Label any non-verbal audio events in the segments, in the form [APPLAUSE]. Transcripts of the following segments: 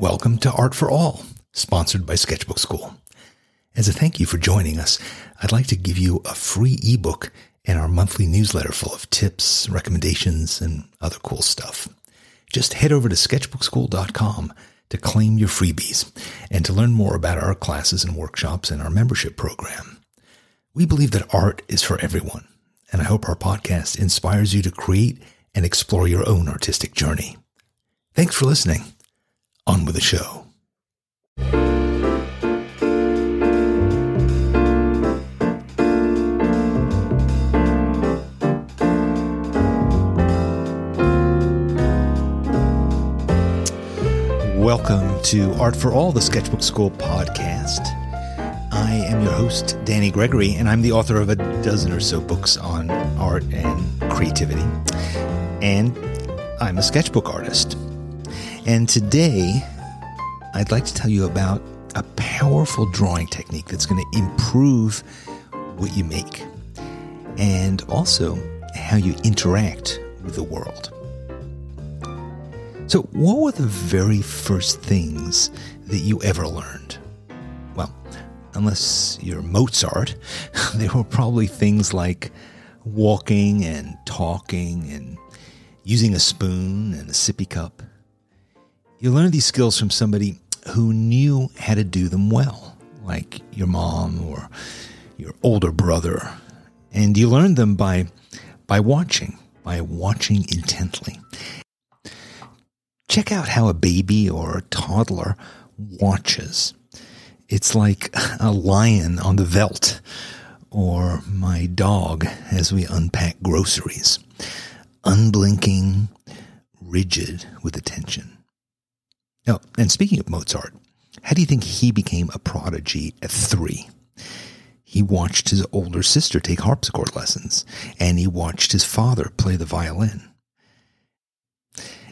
Welcome to Art for All, sponsored by Sketchbook Skool. As a thank you for joining us, I'd like to give you a free ebook and our monthly newsletter full of tips, recommendations, and other cool stuff. Just head over to sketchbookskool.com to claim your freebies and to learn more about our classes and workshops and our membership program. We believe that art is for everyone, and I hope our podcast inspires you to create and explore your own artistic journey. Thanks for listening. On with the show. Welcome to Art for All, the Sketchbook Skool podcast. I am your host, Danny Gregory, and I'm the author of a dozen or so books on art and creativity. And I'm a sketchbook artist. And today, I'd like to tell you about a powerful drawing technique that's going to improve what you make and also how you interact with the world. So, what were the very first things that you ever learned? Well, unless you're Mozart, [LAUGHS] there were probably things like walking and talking and using a spoon and a sippy cup. You learn these skills from somebody who knew how to do them well, like your mom or your older brother. And you learn them by, by watching, by watching intently. Check out how a baby or a toddler watches. It's like a lion on the veldt, or my dog as we unpack groceries, unblinking, rigid with attention. Now, and speaking of Mozart, how do you think he became a prodigy at three? He watched his older sister take harpsichord lessons, and he watched his father play the violin.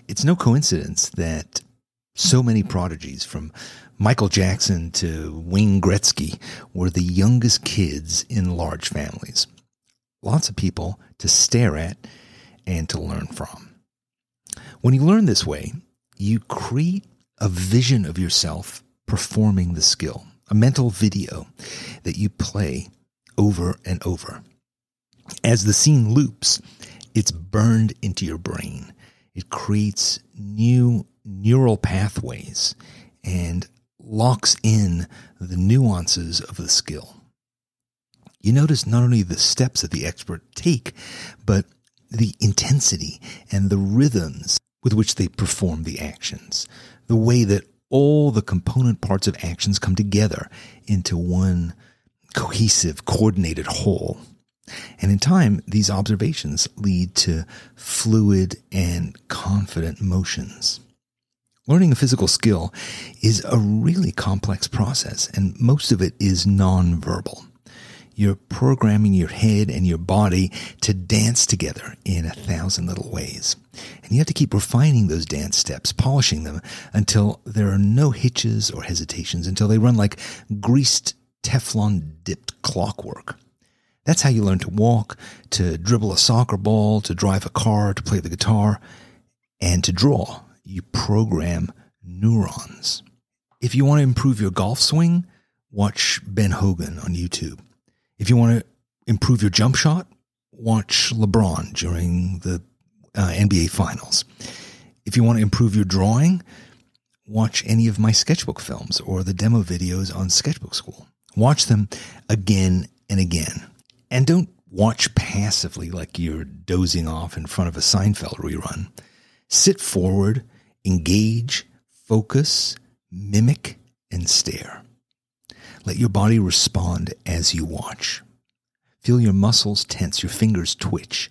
It's no coincidence that so many prodigies, from Michael Jackson to Wayne Gretzky, were the youngest kids in large families. Lots of people to stare at and to learn from. When you learn this way, you create a vision of yourself performing the skill, a mental video that you play over and over. As the scene loops, it's burned into your brain it creates new neural pathways and locks in the nuances of the skill. You notice not only the steps that the expert take, but the intensity and the rhythms with which they perform the actions, the way that all the component parts of actions come together into one cohesive, coordinated whole. And in time, these observations lead to fluid and confident motions. Learning a physical skill is a really complex process, and most of it is nonverbal. You're programming your head and your body to dance together in a thousand little ways. And you have to keep refining those dance steps, polishing them until there are no hitches or hesitations, until they run like greased Teflon dipped clockwork. That's how you learn to walk, to dribble a soccer ball, to drive a car, to play the guitar, and to draw. You program neurons. If you want to improve your golf swing, watch Ben Hogan on YouTube. If you want to improve your jump shot, watch LeBron during the uh, NBA Finals. If you want to improve your drawing, watch any of my sketchbook films or the demo videos on Sketchbook Skool. Watch them again and again. And don't watch passively like you're dozing off in front of a Seinfeld rerun. Sit forward, engage, focus, mimic, and stare. Let your body respond as you watch. Feel your muscles tense, your fingers twitch.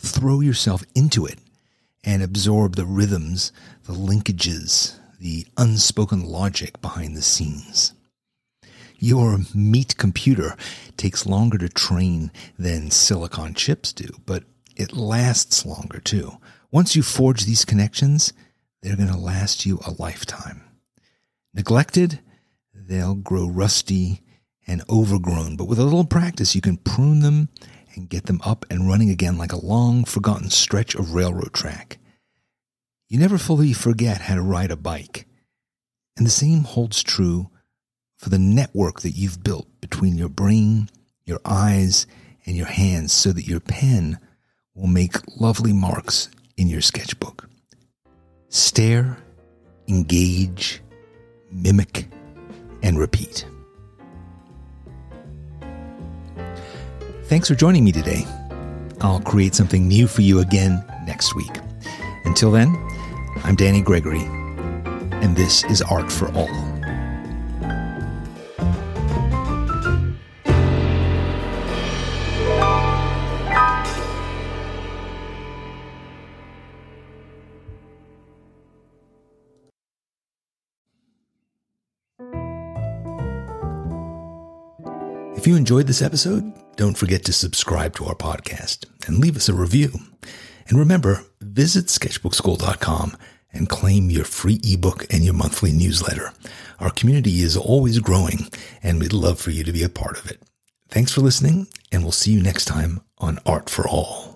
Throw yourself into it and absorb the rhythms, the linkages, the unspoken logic behind the scenes. Your meat computer takes longer to train than silicon chips do, but it lasts longer too. Once you forge these connections, they're going to last you a lifetime. Neglected, they'll grow rusty and overgrown, but with a little practice, you can prune them and get them up and running again like a long forgotten stretch of railroad track. You never fully forget how to ride a bike. And the same holds true for the network that you've built between your brain, your eyes, and your hands so that your pen will make lovely marks in your sketchbook. Stare, engage, mimic, and repeat. Thanks for joining me today. I'll create something new for you again next week. Until then, I'm Danny Gregory, and this is Art for All. If you enjoyed this episode, don't forget to subscribe to our podcast and leave us a review. And remember, visit sketchbookskool.com and claim your free ebook and your monthly newsletter. Our community is always growing, and we'd love for you to be a part of it. Thanks for listening, and we'll see you next time on Art for All.